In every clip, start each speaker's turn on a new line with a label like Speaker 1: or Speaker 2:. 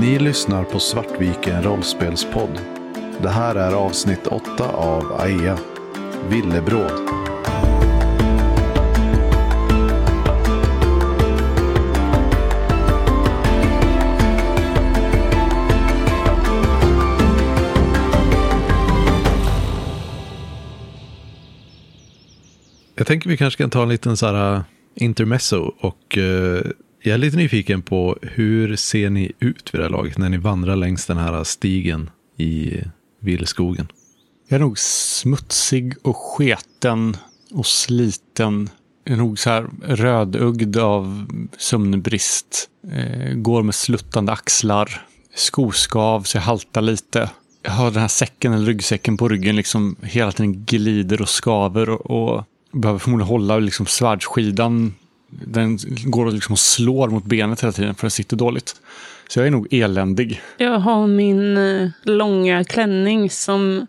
Speaker 1: Ni lyssnar på Svartviken rollspelspodd. Det här är avsnitt 8 av AEA, Villebråd. Jag tänker vi kanske kan ta en liten så här äh, intermezzo och äh, jag är lite nyfiken på hur ser ni ut vid det här laget när ni vandrar längs den här stigen i villskogen?
Speaker 2: Jag är nog smutsig och sketen och sliten. Jag är nog så här rödögd av sömnbrist. Eh, går med sluttande axlar. Skoskav så jag haltar lite. Jag har den här säcken eller ryggsäcken på ryggen liksom hela tiden glider och skaver och, och behöver förmodligen hålla liksom svärdsskidan. Den går liksom och slår mot benet hela tiden för den sitter dåligt. Så jag är nog eländig.
Speaker 3: Jag har min eh, långa klänning som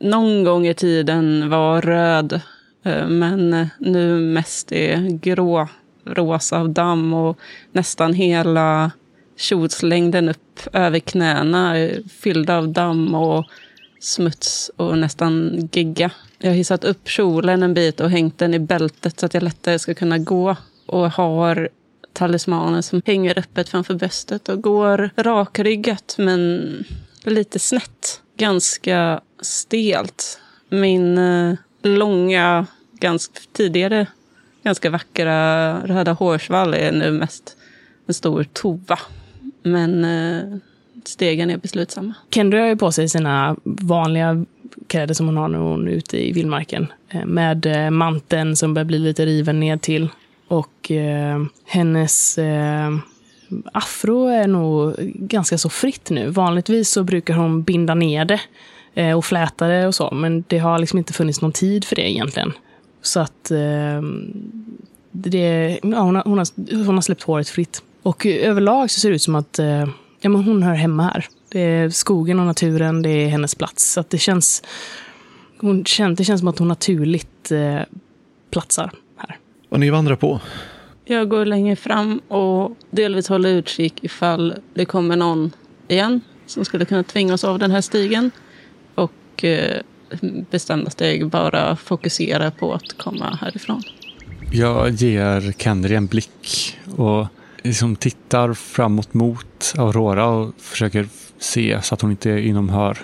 Speaker 3: någon gång i tiden var röd. Eh, men eh, nu mest är grå, rosa av damm och nästan hela kjolslängden upp över knäna är fylld av damm och smuts och nästan gegga. Jag har hissat upp kjolen en bit och hängt den i bältet så att jag lättare ska kunna gå. Och har talismanen som hänger öppet framför bröstet och går rakryggat men lite snett. Ganska stelt. Min eh, långa, ganska, tidigare ganska vackra röda hårsvall är nu mest en stor tova. Men eh, stegen är beslutsamma.
Speaker 4: Kendra har ju på sig sina vanliga kläder som hon har när hon är ute i vildmarken. Eh, med eh, manteln som börjar bli lite riven ned till. Och eh, hennes eh, afro är nog ganska så fritt nu. Vanligtvis så brukar hon binda ner det eh, och fläta det och så. Men det har liksom inte funnits någon tid för det egentligen. Så att eh, det, ja, hon, har, hon, har, hon har släppt håret fritt. Och överlag så ser det ut som att ja, men hon hör hemma här. Det är skogen och naturen, det är hennes plats. Så att det känns, hon känns, det känns som att hon naturligt eh, platsar här.
Speaker 1: Och ni vandrar på.
Speaker 3: Jag går längre fram och delvis håller utkik ifall det kommer någon igen som skulle kunna tvinga oss av den här stigen. Och eh, bestämda steg bara fokusera på att komma härifrån.
Speaker 2: Jag ger Kendry en blick och liksom tittar framåt mot Aurora och försöker se så att hon inte är inom hör,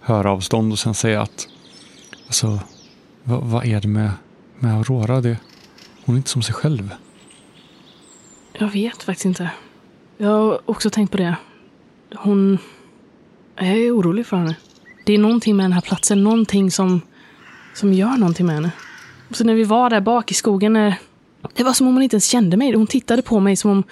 Speaker 2: höravstånd och sen säga att alltså, vad, vad är det med, med Aurora? Det, hon är inte som sig själv.
Speaker 4: Jag vet faktiskt inte. Jag har också tänkt på det. Hon... Jag är orolig för henne. Det är någonting med den här platsen, någonting som, som gör någonting med henne. Så när vi var där bak i skogen, när, det var som om hon inte ens kände mig. Hon tittade på mig som om...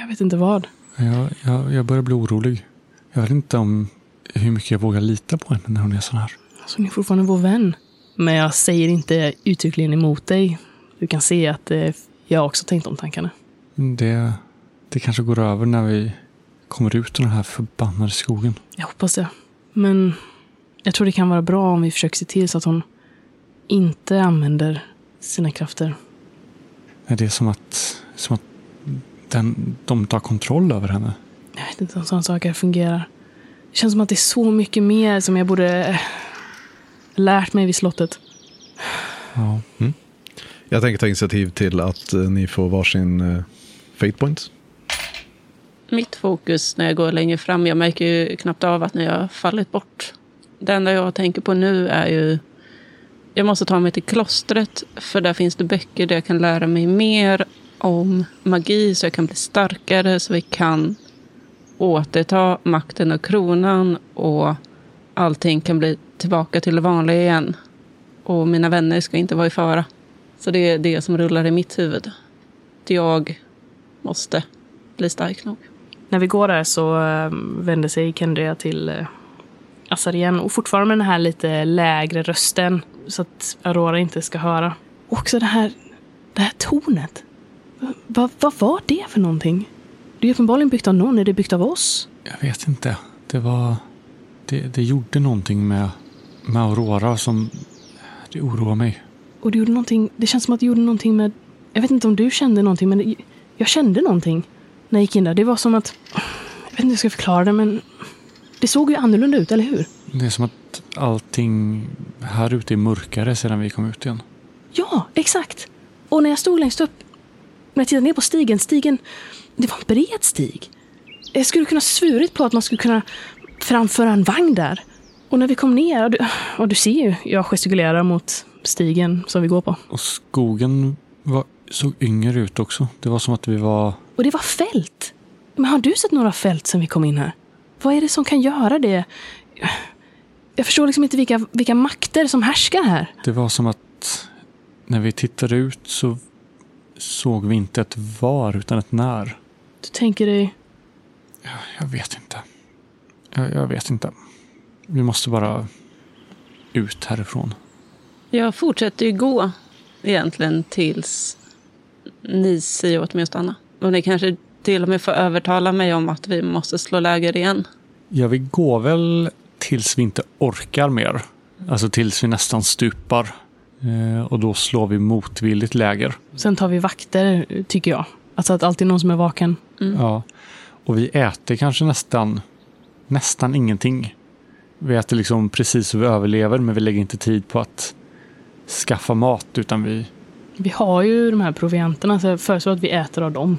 Speaker 4: Jag vet inte vad.
Speaker 2: Jag, jag, jag börjar bli orolig. Jag vet inte om hur mycket jag vågar lita på henne när hon är sån här.
Speaker 4: Alltså, hon är fortfarande vår vän. Men jag säger inte uttryckligen emot dig. Du kan se att eh, jag också tänkt om tankarna.
Speaker 2: Det, det kanske går över när vi kommer ut ur den här förbannade skogen.
Speaker 4: Jag hoppas det. Men jag tror det kan vara bra om vi försöker se till så att hon inte använder sina krafter.
Speaker 2: Det är som att, som att den, de tar kontroll över henne.
Speaker 4: Jag vet inte om sådana saker fungerar. Det känns som att det är så mycket mer som jag borde eh, lärt mig vid slottet.
Speaker 2: Ja.
Speaker 1: Jag tänker ta initiativ till att eh, ni får varsin uh, fate point.
Speaker 3: Mitt fokus när jag går längre fram, jag märker ju knappt av att ni har fallit bort. Det enda jag tänker på nu är ju jag måste ta mig till klostret för där finns det böcker där jag kan lära mig mer om magi så jag kan bli starkare så vi kan återta makten och kronan och allting kan bli tillbaka till det vanliga igen. Och mina vänner ska inte vara i fara. Så det är det som rullar i mitt huvud. Att jag måste bli stark nog.
Speaker 4: När vi går där så eh, vänder sig Kendria till eh, Assar igen och fortfarande med den här lite lägre rösten så att Aurora inte ska höra. Och också det här, det här tornet. Va- va- vad var det för någonting? Det är uppenbarligen byggt av någon. Är det byggt av oss?
Speaker 2: Jag vet inte. Det var... Det, det gjorde någonting med, med Aurora som... Det oroar mig.
Speaker 4: Och det gjorde någonting. Det känns som att det gjorde någonting med... Jag vet inte om du kände någonting, men det, jag kände någonting. När när jag gick in där. Det var som att, jag vet inte hur jag ska förklara det, men det såg ju annorlunda ut, eller hur?
Speaker 2: Det är som att allting här ute är mörkare sedan vi kom ut igen.
Speaker 4: Ja, exakt. Och när jag stod längst upp, när jag tittade ner på stigen, stigen, det var en bred stig. Jag skulle kunna svurit på att man skulle kunna framföra en vagn där. Och när vi kom ner, och du, och du ser ju, jag gestikulerar mot stigen som vi går på.
Speaker 2: Och skogen var, såg yngre ut också. Det var som att vi var...
Speaker 4: Och det var fält. Men har du sett några fält sen vi kom in här? Vad är det som kan göra det? Jag förstår liksom inte vilka, vilka makter som härskar här.
Speaker 2: Det var som att när vi tittade ut så såg vi inte ett var utan ett när.
Speaker 4: Du tänker dig...
Speaker 2: Jag vet inte. Jag, jag vet inte. Vi måste bara ut härifrån.
Speaker 3: Jag fortsätter ju gå egentligen tills ni säger åt mig att stanna. Och ni kanske till och med får övertala mig om att vi måste slå läger igen.
Speaker 2: Ja, vi går väl tills vi inte orkar mer. Alltså tills vi nästan stupar. Eh, och då slår vi motvilligt läger.
Speaker 4: Sen tar vi vakter, tycker jag. Alltså att alltid någon som är vaken.
Speaker 2: Ja. Och vi äter kanske nästan, nästan ingenting. Vi äter liksom precis så vi överlever, men vi lägger inte tid på att skaffa mat, utan vi...
Speaker 4: Vi har ju de här provianterna, så jag föreslår att vi äter av dem.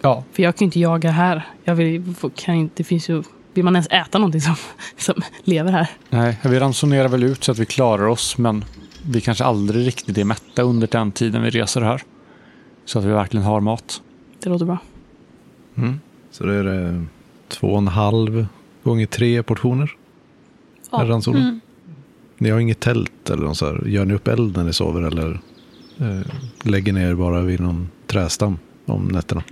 Speaker 2: Ja,
Speaker 4: För jag kan ju inte jaga här. Jag vill, kan inte, det finns ju, vill man ens äta någonting som, som lever här?
Speaker 2: nej, vi ransonerar väl ut så att vi klarar oss, men vi kanske aldrig riktigt är mätta under den tiden vi reser här. Så att vi verkligen har mat.
Speaker 4: Det låter bra.
Speaker 1: Så det är två och en halv gånger tre portioner.
Speaker 4: Ja.
Speaker 1: Ransonen.
Speaker 3: Mm.
Speaker 1: Ni har inget tält eller något så här. Gör ni upp eld när ni sover eller eh, lägger ni er bara vid någon trästam om nätterna?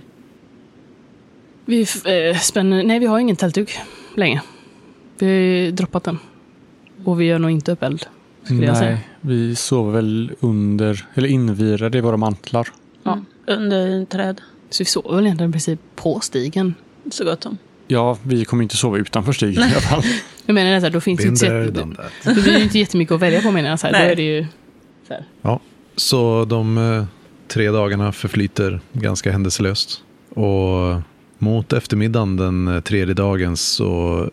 Speaker 4: Vi eh, spänner... Nej, vi har ingen tältduk längre. Vi har ju droppat den. Och vi gör nog inte upp eld, skulle jag säga.
Speaker 2: Nej, vi sover väl under, eller invirade i våra mantlar.
Speaker 4: Ja.
Speaker 3: Under träd,
Speaker 4: Så vi sover väl egentligen precis på stigen.
Speaker 3: så gott som.
Speaker 2: Ja, vi kommer inte sova utanför stigen i alla fall.
Speaker 4: Jag menar, så här, då finns det
Speaker 1: Been
Speaker 4: inte, jätte-
Speaker 1: done that.
Speaker 4: det blir ju inte jättemycket att välja på menar jag. Så här, då
Speaker 3: Nej.
Speaker 4: är det ju... Så här.
Speaker 1: Ja, så de eh, tre dagarna förflyter ganska händelselöst. Och mot eftermiddagen den eh, tredje dagen så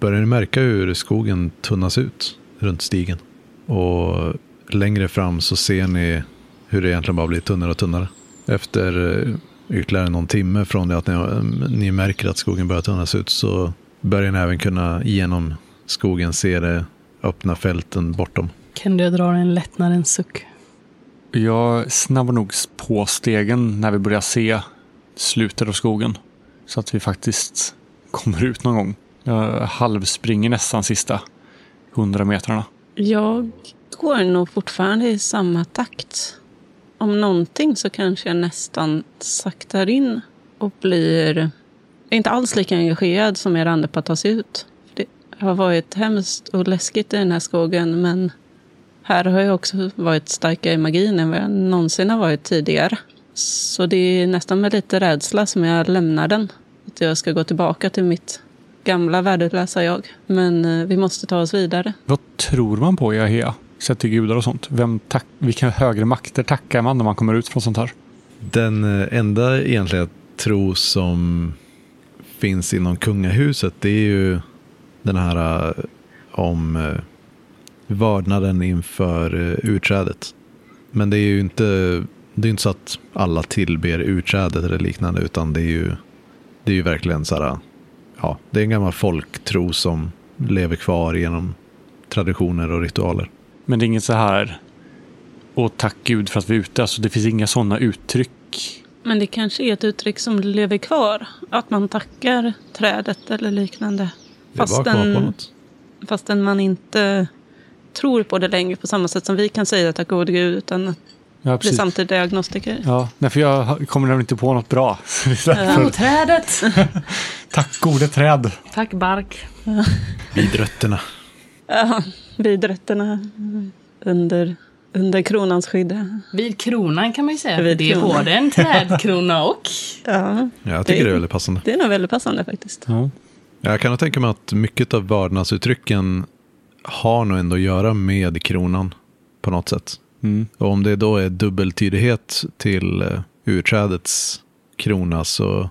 Speaker 1: börjar ni märka hur skogen tunnas ut runt stigen. Och längre fram så ser ni hur det egentligen bara blir tunnare och tunnare. Efter eh, ytterligare någon timme från det att ni, eh, ni märker att skogen börjar tunnas ut så börjar ni även kunna genom skogen se det öppna fälten bortom.
Speaker 4: Kende drar en lättnadens suck.
Speaker 2: Jag snabbar nog på stegen när vi börjar se slutet av skogen. Så att vi faktiskt kommer ut någon gång. Jag halvspringer nästan sista hundra metrarna.
Speaker 3: Jag går nog fortfarande i samma takt. Om någonting så kanske jag nästan saktar in och blir inte alls lika engagerad som er andra på att ta sig ut. Det har varit hemskt och läskigt i den här skogen men här har jag också varit starkare i magin än vad jag någonsin har varit tidigare. Så det är nästan med lite rädsla som jag lämnar den. Att jag ska gå tillbaka till mitt gamla värdelösa jag. Men eh, vi måste ta oss vidare.
Speaker 2: Vad tror man på i Ahea? Sett till gudar och sånt. Vem tack, vilka högre makter tackar man när man kommer ut från sånt här?
Speaker 1: Den eh, enda egentliga tro som finns inom kungahuset det är ju den här eh, om vördnaden inför utträdet. Men det är ju inte, det är inte så att alla tillber utträdet eller liknande utan det är ju, det är ju verkligen så här, ja, det är en gammal folktro som lever kvar genom traditioner och ritualer.
Speaker 2: Men det är inget så här. Och tack gud för att vi är ute. Alltså det finns inga sådana uttryck.
Speaker 3: Men det kanske är ett uttryck som lever kvar. Att man tackar trädet eller liknande. Fastän, fastän man inte tror på det längre på samma sätt som vi kan säga tack gode gud. Utan att
Speaker 2: Ja,
Speaker 3: bli
Speaker 2: precis.
Speaker 3: samtidigt diagnostiker.
Speaker 2: Ja, nej, för jag kommer nämligen inte på något bra. Därför.
Speaker 4: trädet!
Speaker 2: Tack gode träd.
Speaker 4: Tack bark.
Speaker 1: Vid rötterna.
Speaker 3: Ja, vid rötterna under, under kronans skydd.
Speaker 4: Vid kronan kan man ju säga.
Speaker 3: Vid
Speaker 4: det är både en trädkrona och...
Speaker 3: Ja,
Speaker 1: Ja, jag tycker
Speaker 3: Det-
Speaker 1: det är väldigt passande.
Speaker 3: det är nog väldigt passande faktiskt.
Speaker 2: Ja.
Speaker 1: Jag kan nog tänka mig att mycket av vördnadsuttrycken har nog ändå att göra med kronan på något sätt.
Speaker 2: Mm.
Speaker 1: Och om det då är dubbeltydighet till uh, urträdets krona så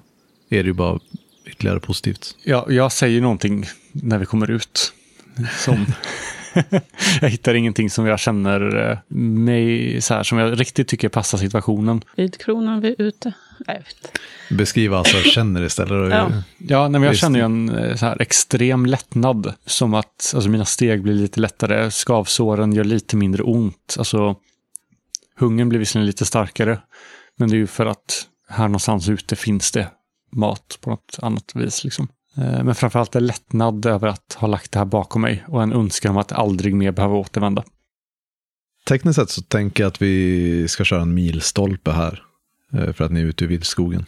Speaker 1: är det ju bara ytterligare positivt.
Speaker 2: Ja, jag säger någonting när vi kommer ut. Som jag hittar ingenting som jag känner eh, mig så här, som jag riktigt tycker passar situationen.
Speaker 3: Vid kronan vi är ute.
Speaker 1: Beskriva alltså känner istället. Och,
Speaker 3: Ja.
Speaker 2: Ja, nej, men jag känner ju en eh, så här extrem lättnad. Som att alltså, mina steg blir lite lättare, skavsåren gör lite mindre ont. Alltså, hungern blir visserligen lite starkare. Men det är ju för att här någonstans ute finns det mat på något annat vis. Liksom. Eh, Men framförallt en lättnad över att ha lagt det här bakom mig och en önskan om att aldrig mer behöva återvända.
Speaker 1: Tekniskt sett så tänker jag att vi ska köra en milstolpe här. Eh, För att ni är ute i vildskogen.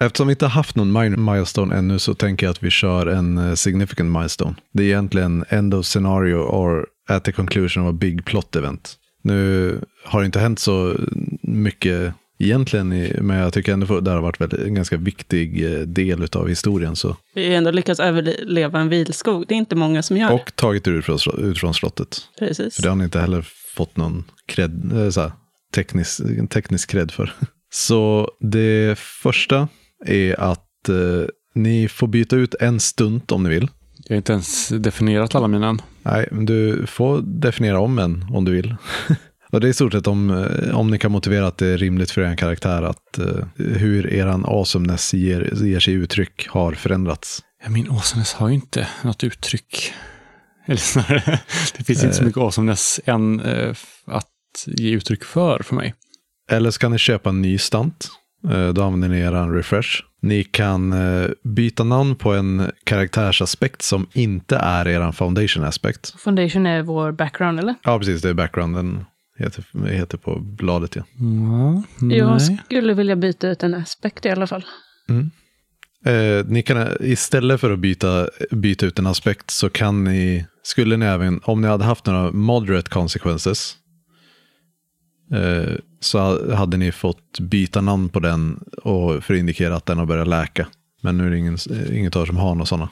Speaker 1: Eftersom vi inte har haft någon minor milestone ännu så tänker jag att vi kör en eh, significant milestone. Det är egentligen end of scenario or at the conclusion of a big plot event. Nu har det inte hänt så mycket egentligen, men jag tycker ändå att det har varit en ganska viktig eh, del av historien. Så.
Speaker 3: Vi har ändå lyckats överleva en vilskog. Det är inte många som gör det.
Speaker 1: Och tagit er ut från, slottet.
Speaker 3: Precis.
Speaker 1: För det har ni inte heller fått någon cred, så här, teknisk, teknisk cred för. Så det första är att eh, ni får byta ut en stunt om ni vill.
Speaker 2: Jag har inte ens definierat alla mina än.
Speaker 1: Nej, men du får definiera om en om du vill. Och det är i stort sett om, eh, om ni kan motivera att det är rimligt för er karaktär att eh, hur eran awesomeness ger, ger sig uttryck har förändrats.
Speaker 2: Ja, min awesomeness har ju inte något uttryck. Eller snarare, det finns inte så mycket awesomeness än eh, att ge uttryck för för mig.
Speaker 1: Eller så kan ni köpa en ny stant. Eh, Då använder ni er refresh. Ni kan eh, byta namn på en karaktärsaspekt som inte är er foundation aspect.
Speaker 4: Foundation är vår background, eller?
Speaker 1: Ja, precis. Det är backgrounden. Heter, heter på bladet, ja.
Speaker 2: Ja,
Speaker 3: Jag
Speaker 2: nej.
Speaker 3: skulle vilja byta ut en aspekt i alla fall.
Speaker 1: Eh, ni kan, istället för att byta, byta ut en aspekt så kan ni, skulle ni även, om ni hade haft några moderate consequences, eh, så hade ni fått byta namn på den och för att indikera att den har börjat läka. Men nu är det ingen, inget av er som har några sådana.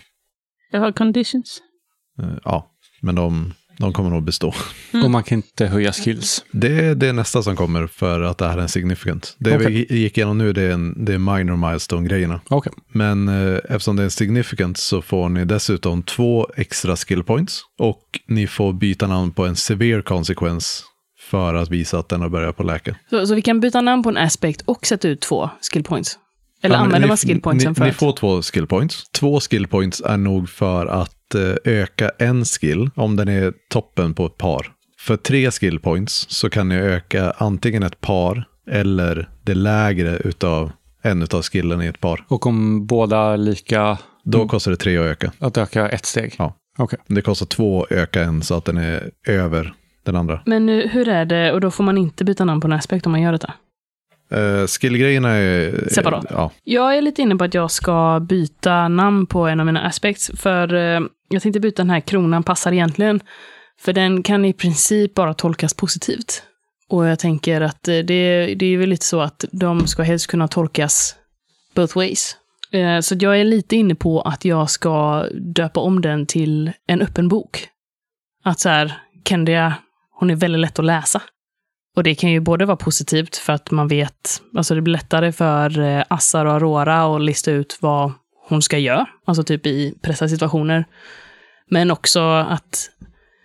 Speaker 3: Jag har conditions.
Speaker 1: Eh, ja, men de, de kommer nog bestå.
Speaker 2: Och man kan inte höja skills.
Speaker 1: Det, det är nästa som kommer för att det här är en significant. Det vi gick igenom nu det är, en, det är minor milestone-grejerna.
Speaker 2: Okej.
Speaker 1: Men eh, eftersom det är en significant så får ni dessutom två extra skill points. Och ni får byta namn på en severe consequence för att visa att den har börjat på läka.
Speaker 4: Så, så vi kan byta namn på en aspect och sätta ut två skill points? Eller
Speaker 1: Ja,
Speaker 4: använder
Speaker 1: ni-
Speaker 4: man skill pointsen
Speaker 1: ni,
Speaker 4: för
Speaker 1: Ni
Speaker 4: att...
Speaker 1: får två skill points. Två skill points är nog för att eh, öka en skill om den är toppen på ett par. För tre skill points så kan ni öka antingen ett par eller det lägre utav en utav skillen i ett par.
Speaker 2: Och om båda lika,
Speaker 1: Då kostar det tre att öka.
Speaker 2: att öka ett steg?
Speaker 1: Ja.
Speaker 2: Okej.
Speaker 1: Det kostar två att öka en så att den är över den andra.
Speaker 4: Men nu, hur är det? Och då får man inte byta namn på en aspect om man gör detta?
Speaker 1: Uh, skillgrejerna är...
Speaker 4: Separat.
Speaker 1: Ja,
Speaker 4: Jag är lite inne på att jag ska byta namn på en av mina aspects. För eh, jag tänkte byta den här kronan passar egentligen. För den kan i princip bara tolkas positivt. Och jag tänker att eh, det, det är väl lite så att de ska helst kunna tolkas both ways. Så jag är lite inne på att jag ska döpa om den till en öppen bok. Att så här, Kendria, hon är väldigt lätt att läsa. Och det kan ju både vara positivt för att man vet, alltså det blir lättare för eh, Assar och Aurora att lista ut vad hon ska göra, alltså typ i pressade situationer. Men också att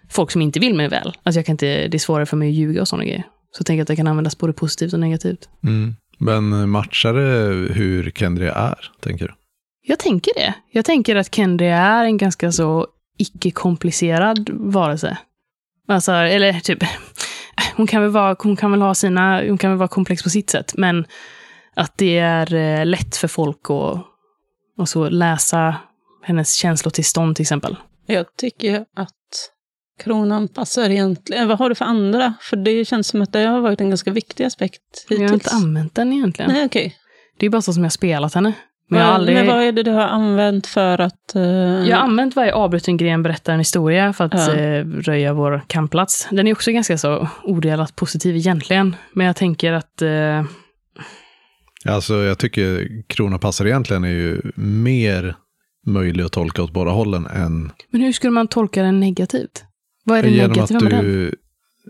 Speaker 4: folk som inte vill mig väl, alltså jag kan inte, det är svårare för mig att ljuga och sådana grejer. Så jag tänker att det kan användas både positivt och negativt.
Speaker 1: mm. Men matchar det hur Kendria är, tänker du?
Speaker 4: Jag tänker det. Jag tänker att Kendria är en ganska så icke-komplicerad varelse. Alltså, eller typ, hon kan väl vara, hon kan väl ha sina, hon kan väl vara komplex på sitt sätt, men att det är eh, lätt för folk att och så läsa hennes känslotillstånd till exempel.
Speaker 3: Jag tycker att kronan passar egentligen. Vad har du för andra? För det känns som att det har varit en ganska viktig aspekt hittills.
Speaker 4: Jag har inte använt den egentligen.
Speaker 3: Nej, okej.
Speaker 4: Det är bara så som jag har spelat henne. Men jag aldrig...
Speaker 3: Men vad är det du har använt för att... eh,
Speaker 4: Jag har använt varje avbruten gren berättar en historia för att
Speaker 3: Ja.
Speaker 4: eh, röja vår kampplats. Den är också ganska så odelat positiv egentligen. Men jag tänker att... Eh,
Speaker 1: Alltså, jag tycker Krona passar egentligen är ju mer möjlig att tolka åt båda hållen än
Speaker 4: men hur skulle man tolka den negativt? Vad är det
Speaker 1: genom att
Speaker 4: negativa med den?
Speaker 1: du...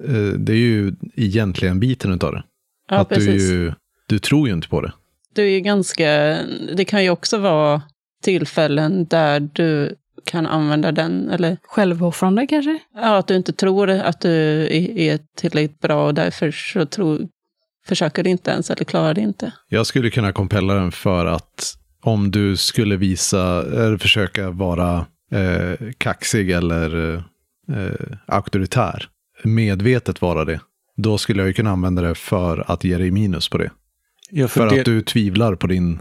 Speaker 1: eh, Det är ju egentligen biten utav det.
Speaker 3: ja,
Speaker 1: att
Speaker 3: precis.
Speaker 1: du ju... Du tror ju inte på det.
Speaker 3: Du är ganska... Det kan ju också vara tillfällen där du kan använda den, eller
Speaker 4: Självuppoffrande kanske?
Speaker 3: ja, att du inte tror att du är, är tillräckligt bra och därför så tror, försöker du inte ens eller klarar det inte.
Speaker 1: Jag skulle kunna kompella den för att om du skulle visa, eller försöka vara eh, kaxig eller eh, auktoritär, medvetet vara det, då skulle jag ju kunna använda det för att ge dig minus på det.
Speaker 2: Ja,
Speaker 1: För
Speaker 2: det,
Speaker 1: att du tvivlar på din,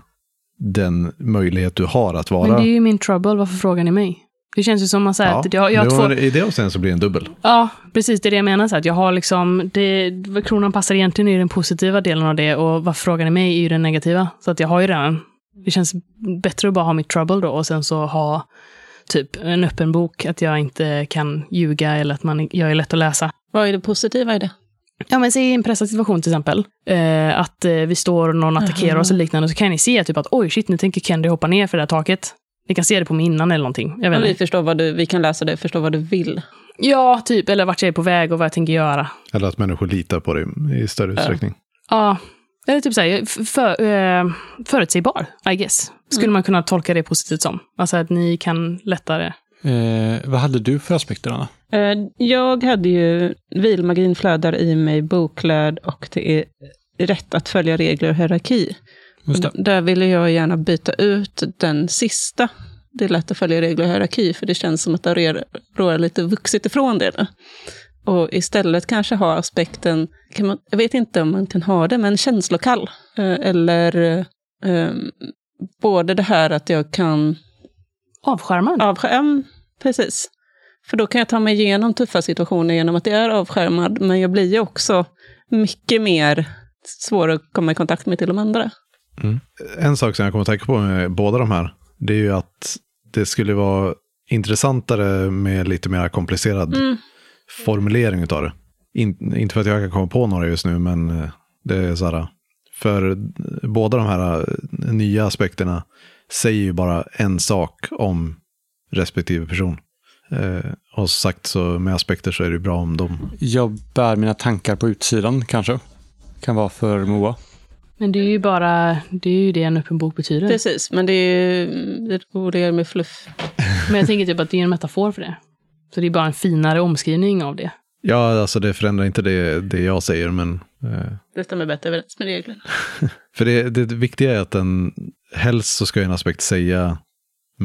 Speaker 1: den möjlighet du har att vara.
Speaker 4: Men det är ju min trouble, varför frågar ni mig? Det känns ju som att, så här, att jag, jag har två...
Speaker 1: I det avseendet så blir det en dubbel.
Speaker 4: Ja, precis. Det är det jag menar. Så att jag har liksom, det, kronan passar egentligen i den positiva delen av det och varför frågar ni mig är ju den negativa. Så att jag har ju redan, det känns bättre att bara ha mitt trouble då och sen så ha typ en öppen bok, att jag inte kan ljuga eller att man, jag är lätt att läsa.
Speaker 3: Vad är det positiva i det?
Speaker 4: Ja, men säg i en pressad situation till exempel. Eh, att eh, vi står och någon attackerar oss eller liknande, så kan ni se typ att oj, shit, nu tänker Kendy hoppa ner för det här taket. Ni kan se det på mig innan eller någonting. Jag vet
Speaker 3: Vi,
Speaker 4: inte.
Speaker 3: förstår vad du, vi kan läsa det, förstå vad du vill.
Speaker 4: Ja, typ. Eller vart jag är på väg och vad jag tänker göra.
Speaker 1: Eller att människor litar på dig i större utsträckning.
Speaker 4: Ja, eller typ såhär, f- för, eh, förutsägbar, I guess. Skulle man kunna tolka det positivt som. Alltså att ni kan lättare...
Speaker 2: eh, vad hade du för aspekter, Anna?
Speaker 3: Eh, Jag hade ju vilmagin flödar i mig boklärd och det är rätt att följa regler och hierarki.
Speaker 2: Det.
Speaker 3: Där ville jag gärna byta ut den sista. Det är lätt att följa regler och hierarki, för det känns som att Aurora lite vuxit ifrån det. nu. Och istället kanske ha aspekten, man, jag vet inte om man kan ha det, men känslokall. Eh, Eller eh, både det här att jag kan
Speaker 4: Avskärmad.
Speaker 3: avskärmad, precis. För då kan jag ta mig igenom tuffa situationer genom att det är avskärmad, men jag blir ju också mycket mer svår att komma i kontakt med till de andra.
Speaker 1: En sak som jag kommer att tänka på med båda de här, det är ju att det skulle vara intressantare med lite mer komplicerad
Speaker 3: Mm.
Speaker 1: formulering utav det. In, inte för att jag kan komma på några just nu, men eh, det är så här. För båda de här eh, nya aspekterna säger ju bara en sak om respektive person. Eh, och sagt, så med aspekter så är det bra om de...
Speaker 2: Jag bär mina tankar på utsidan, kanske. Kan vara för Moa.
Speaker 4: Men det är ju bara, det är ju det en öppen bok betyder.
Speaker 3: Precis, men det är det är roligare med fluff.
Speaker 4: Men jag tänker typ att det är en metafor för det. Så det är bara en finare omskrivning av det.
Speaker 1: Ja, alltså det förändrar inte det, det jag säger, men... Eh,
Speaker 3: Det stämmer bättre överens med reglerna.
Speaker 1: För det, det viktiga är att en, helst så ska en aspekt säga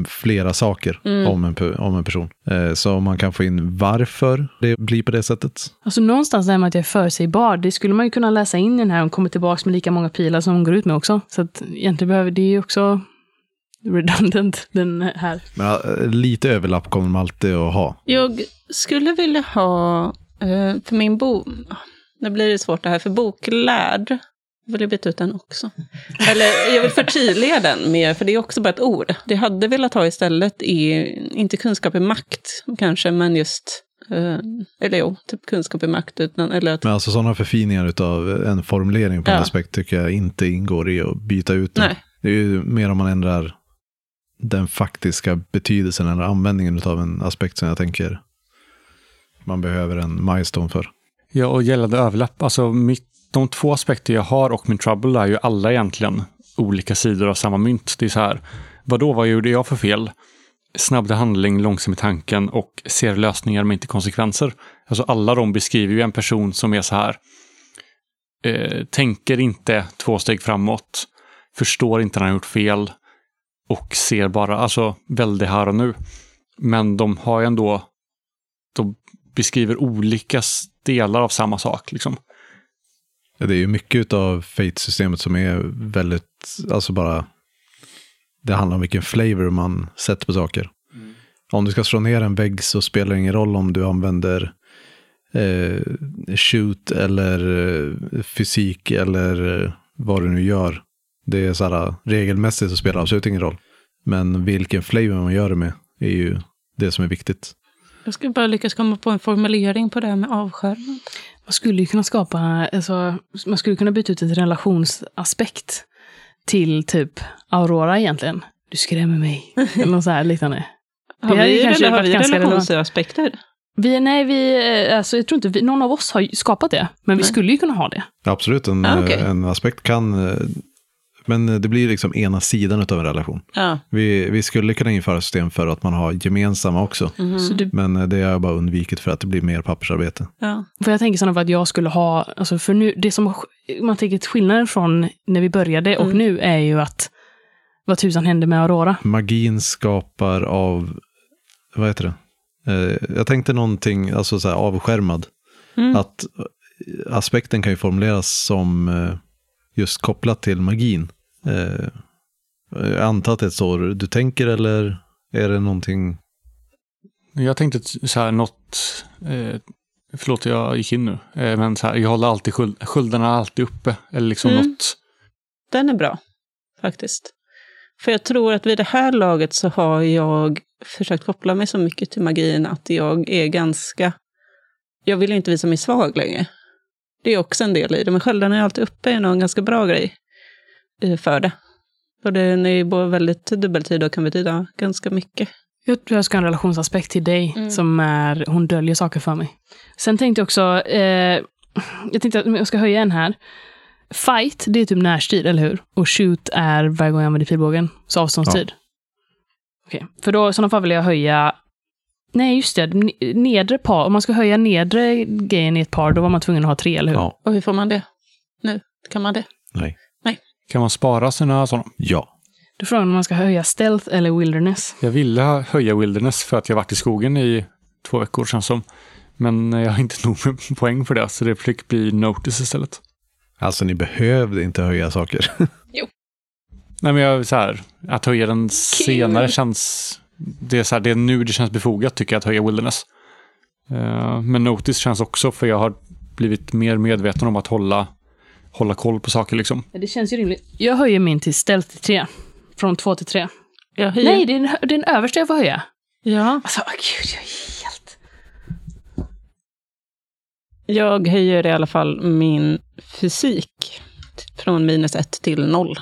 Speaker 1: flera saker
Speaker 3: Mm.
Speaker 1: om, en, om en person. Eh, så om man kan få in varför det blir på det sättet.
Speaker 4: Alltså någonstans det här med att jag är förutsägbar, det skulle man ju kunna läsa in i den här och kommer tillbaka med lika många pilar som hon går ut med också. Så att egentligen behöver det är ju också redundant, den här.
Speaker 1: Men eh, lite överlapp kommer man alltid att ha.
Speaker 3: Jag skulle vilja ha, eh, för min bok, nu blir det svårt det här, för boklärd, vill jag byta ut den också. Eller jag vill förtydliga den mer, för det är också bara ett ord. Det jag hade velat ha istället är, inte kunskap i makt kanske, men just, eh, eller jo, typ kunskap i makt, utan, eller att,
Speaker 1: Men alltså sådana förfiningar av en formulering på en
Speaker 3: Ja.
Speaker 1: aspekt tycker jag inte ingår i att byta ut den.
Speaker 3: nej,
Speaker 1: Det är ju mer om man ändrar den faktiska betydelsen eller användningen av en aspekt som jag tänker man behöver en milestone för.
Speaker 2: Ja, och gällande överlapp, alltså mitt, de två aspekter jag har och min trouble är ju alla egentligen olika sidor av samma mynt. Det är så här, vadå, vad gjorde jag för fel? Snabb till handling, långsam i tanken och ser lösningar men inte konsekvenser. Alltså alla de beskriver ju en person som är så här, eh, tänker inte två steg framåt, förstår inte när han har gjort fel och ser bara, alltså väldigt här och nu. Men de har ju ändå, de beskriver olika delar av samma sak. Liksom.
Speaker 1: Det är ju mycket av Fate-systemet som är väldigt, alltså bara, det handlar om vilken flavor man sätter på saker. Om du ska slå ner en vägg så spelar det ingen roll om du använder eh, shoot eller eh, fysik eller eh, vad du nu gör. Det är så här, regelmässigt så spelar det absolut ingen roll. Men vilken flavor man gör det med är ju det som är viktigt.
Speaker 3: jag ska bara lyckas komma på en formulering på det här med avskärmad.
Speaker 4: Man skulle ju kunna skapa, alltså, man skulle kunna byta ut ett relationsaspekt till typ Aurora egentligen. Du skrämmer mig. Eller något så här liknande.
Speaker 3: Har
Speaker 4: hade
Speaker 3: vi,
Speaker 4: kanske
Speaker 3: har
Speaker 4: varit
Speaker 3: vi relationsaspekter?
Speaker 4: Vi, nej, vi, eh, alltså, jag tror inte vi, någon av oss har ju skapat det. Men vi
Speaker 3: Nej.
Speaker 4: skulle ju kunna ha det.
Speaker 1: Absolut, en,
Speaker 3: Ah, okej.
Speaker 1: eh, en aspekt kan eh, Men det blir liksom ena sidan av en relation.
Speaker 3: Ja.
Speaker 1: Vi, vi skulle kunna införa system för att man har gemensamma också.
Speaker 4: Så du,
Speaker 1: Men det har jag bara undvikit för att det blir mer pappersarbete.
Speaker 3: ja.
Speaker 4: för jag tänker sådana för att jag skulle ha, alltså för nu, det som man tänker skillnaden från när vi började och
Speaker 3: Mm.
Speaker 4: nu är ju att vad tusan hände med Aurora?
Speaker 1: Magin skapar av, vad heter det? Eh, jag tänkte någonting, alltså så här avskärmad.
Speaker 3: Mm.
Speaker 1: Att eh, aspekten kan ju formuleras som eh, just kopplat till magin. Eh, jag antar att det är så du tänker eller är det någonting?
Speaker 2: Jag tänkte så här något, eh, förlåt jag gick in nu, eh, men så här, jag håller alltid skuld, sköldarna alltid uppe. Eller liksom
Speaker 3: Mm.
Speaker 2: något.
Speaker 3: Den är bra, faktiskt. För jag tror att vid det här laget så har jag försökt koppla mig så mycket till magin att jag är ganska... Jag vill inte visa mig svag längre. Det är också en del i det, men sköldarna är alltid uppe är nog en ganska bra grej eh, för det. Och den är både väldigt dubbeltid och kan betyda ganska mycket.
Speaker 4: Jag tror jag ska ha en relationsaspekt till dig
Speaker 3: Mm.
Speaker 4: som är, hon döljer saker för mig. Sen tänkte jag också, eh, jag tänkte att jag ska höja en här. Fight, det är typ närstrid, eller hur? Och shoot är varje gång jag använder pilbågen, så avståndstid. Okej, för då i sådana fall vill jag höja Nej, just det. Nedre par. Om man ska höja nedre grejen i ett par, då var man tvungen att ha tre, eller hur?
Speaker 1: Ja,
Speaker 3: Och hur får man det nu? Kan man det?
Speaker 1: nej.
Speaker 2: Kan man spara sina sådana?
Speaker 1: Ja.
Speaker 4: Då är frågan om man ska höja stealth eller wilderness.
Speaker 2: Jag ville höja Wilderness för att jag varit i skogen i två veckor känns som. Men jag har inte nog med poäng för det, så det fick bli Notice istället.
Speaker 1: Alltså ni behövde inte höja saker.
Speaker 2: Nej, men jag, så här, att höja den senare känns... Det är, så här, det är nu det känns befogat tycker jag att höja Wilderness. Eh, men Notice känns också för jag har blivit mer medveten om att hålla, hålla koll på saker liksom.
Speaker 4: Det känns ju rimligt. Jag höjer min till stealth till tre. Från två till tre.
Speaker 3: Jag höjer...
Speaker 4: Nej, det är, den, det är den översta jag får höja.
Speaker 3: Ja.
Speaker 4: Alltså, åh gud, jag är helt...
Speaker 3: Jag höjer i alla fall min fysik från minus ett till noll.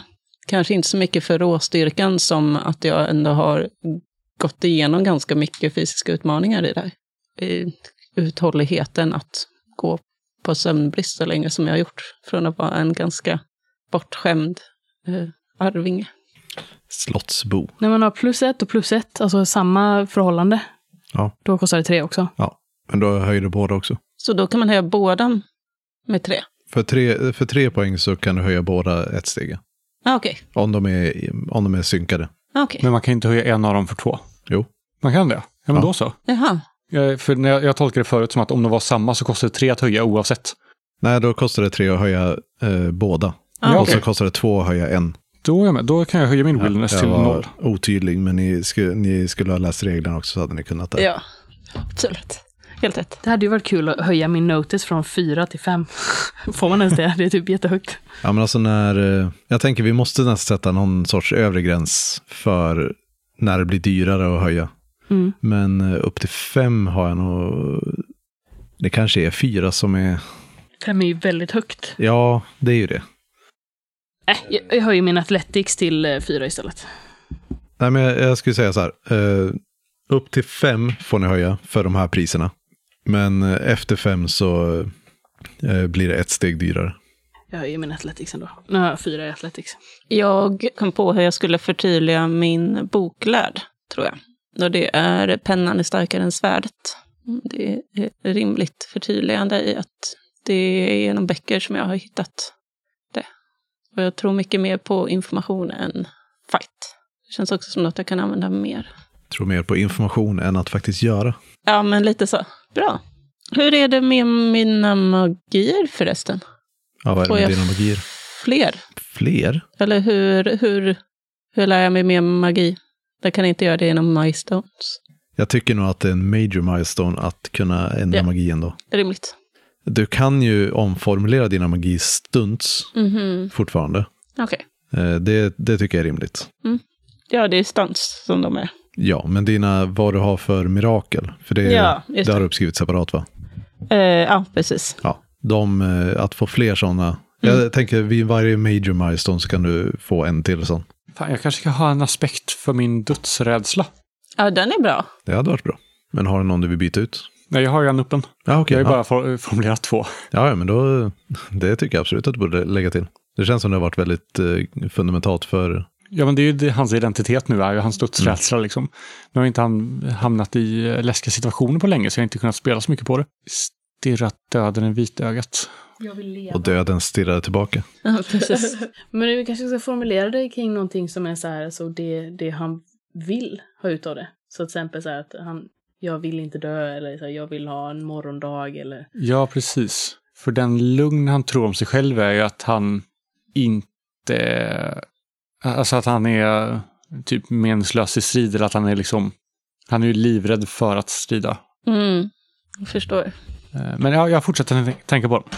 Speaker 3: Kanske inte så mycket för råstyrkan som att jag ändå har gått igenom ganska mycket fysiska utmaningar i det här. I uthålligheten att gå på sömnbrist så länge som jag har gjort. Från att vara en ganska bortskämd eh, arvinge.
Speaker 1: Slottsbo.
Speaker 4: När man har plus ett och plus ett, alltså samma förhållande,
Speaker 1: Ja.
Speaker 4: då kostar det tre också.
Speaker 1: Men då höjer du båda också.
Speaker 3: Så då kan man höja båda med tre.
Speaker 1: För tre, för tre poäng så kan du höja båda ett steg.
Speaker 3: Ah, Okej,
Speaker 1: Om de är, om de är synkade.
Speaker 3: Ah, okej.
Speaker 2: Men man kan inte höja en av dem för två.
Speaker 1: Jo.
Speaker 2: Man kan det? Ja, men
Speaker 1: Ja.
Speaker 2: då så.
Speaker 3: Jaha,
Speaker 2: Jag, för när jag, jag tolkade det förut som att om de var samma så kostade det tre att höja oavsett.
Speaker 1: Nej, då kostar det tre att höja eh, båda.
Speaker 3: ah,
Speaker 2: Ja,
Speaker 1: Och
Speaker 3: okej.
Speaker 1: så kostar det två att höja en.
Speaker 2: Då, är jag med. då kan jag höja min Wilderness
Speaker 1: jag
Speaker 2: till
Speaker 1: var
Speaker 2: noll.
Speaker 1: otydlig, men ni skulle, ni skulle ha läst reglerna också så hade ni kunnat det.
Speaker 3: Ja, absolut. Helt rätt.
Speaker 4: Det hade ju varit kul att höja min notice från fyra till fem. Får man ens det? Det är typ jättehögt.
Speaker 1: Ja, men alltså när, eh, jag tänker vi måste nästan sätta någon sorts övre gräns för när det blir dyrare att höja.
Speaker 4: Mm.
Speaker 1: Men eh, upp till fem har jag nog, det kanske är fyra som är,
Speaker 4: Fem är ju väldigt högt.
Speaker 1: ja, det är ju det.
Speaker 4: Äh, jag, jag höjer min athletics till eh, fyra istället.
Speaker 1: Nej, men jag, jag skulle säga så här, eh, upp till fem får ni höja för de här priserna. Men eh, efter fem så eh, blir det ett steg dyrare.
Speaker 4: Jag höjer min athletics ändå. Nu har jag fyra i athletics.
Speaker 3: Jag kom på hur jag skulle förtydliga min boklärd, tror jag. Och det är pennan är starkare än svärdet. Det är rimligt förtydligande i att det är genom böcker som jag har hittat det. Och jag tror mycket mer på information än fight. Det känns också som något jag kan använda mer.
Speaker 1: Tror mer på information än att faktiskt göra.
Speaker 3: Ja, men lite så. Bra. Hur är det med mina magier förresten?
Speaker 1: Ja, vad är det med dina magier?
Speaker 3: Fler?
Speaker 1: Fler?
Speaker 3: Eller hur, hur, hur lär jag mig mer magi? Jag kan inte göra det genom milestones.
Speaker 1: Jag tycker nog att det är en major milestone att kunna ändra
Speaker 3: Ja.
Speaker 1: magi ändå.
Speaker 3: Rimligt.
Speaker 1: Du kan ju omformulera dina magi-stunts
Speaker 3: Mhm.
Speaker 1: fortfarande.
Speaker 3: Okej.
Speaker 1: Eh, Det, det tycker jag är rimligt.
Speaker 3: Ja, det är stunts som de är.
Speaker 1: Ja, men dina, vad du har för mirakel, för det,
Speaker 3: Ja, just
Speaker 1: det har
Speaker 3: det.
Speaker 1: du uppskrivit separat va?
Speaker 3: Eh, ja, precis.
Speaker 1: Ja, de, eh, att få fler sådana.
Speaker 3: Mm.
Speaker 1: Jag tänker vid varje major milestone så kan du få en till sån.
Speaker 2: Fan, jag kanske ska ha en aspekt för min dödsrädsla.
Speaker 3: Ja, den är bra.
Speaker 1: Det hade varit bra. Men har du någon du vill byta ut?
Speaker 2: Nej, jag har ju en öppen.
Speaker 1: Ja, okej.
Speaker 2: Jag har ju
Speaker 1: ja.
Speaker 2: bara for- formulerat två.
Speaker 1: ja, ja, men då, det tycker jag absolut att du borde lägga till. Det känns som det har varit väldigt eh, fundamentalt för
Speaker 2: Ja, men det är ju det, hans identitet nu, är ju hans dödsrädsla. Liksom. Nu har inte han hamnat i läskiga situationer på länge, så jag har inte kunnat spela så mycket på det. Stirrat döden i vitögat.
Speaker 4: Jag vill leva.
Speaker 1: och döden stirrade tillbaka.
Speaker 3: Ja, precis.
Speaker 4: Men vi kanske ska formulera det kring någonting som är så här, så det, det han vill ha ut av det. Så till exempel så här att han, jag vill inte dö eller så här, jag vill ha en morgondag eller...
Speaker 2: Ja, precis. För den lugn han tror om sig själv är ju att han inte... Alltså att han är typ meningslös i strid eller att han är liksom... Han är ju livrädd för att strida.
Speaker 3: Mm, jag förstår.
Speaker 2: Eh, Men ja, jag fortsätter tän- tänka på det.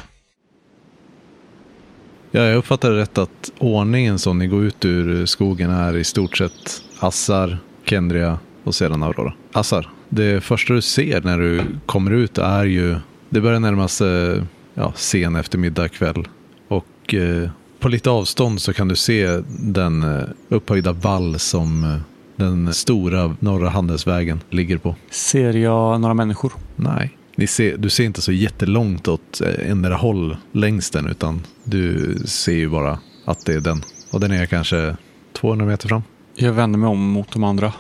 Speaker 1: Ja, jag uppfattar rätt att ordningen som ni går ut ur skogen är i stort sett Assar, Kendria och sedan Aurora. Assar, det första du ser när du kommer ut är ju, det börjar närma sig ja, sen eftermiddag kväll. Och eh, på lite avstånd så kan du se den eh, upphöjda vall som eh, den stora norra handelsvägen ligger på.
Speaker 2: Ser jag några människor?
Speaker 1: Nej, ser, du ser inte så jättelångt åt eh, ändra håll längs den utan du ser ju bara att det är den. Och den är kanske 200 meter fram.
Speaker 2: Jag vänder mig om mot de andra.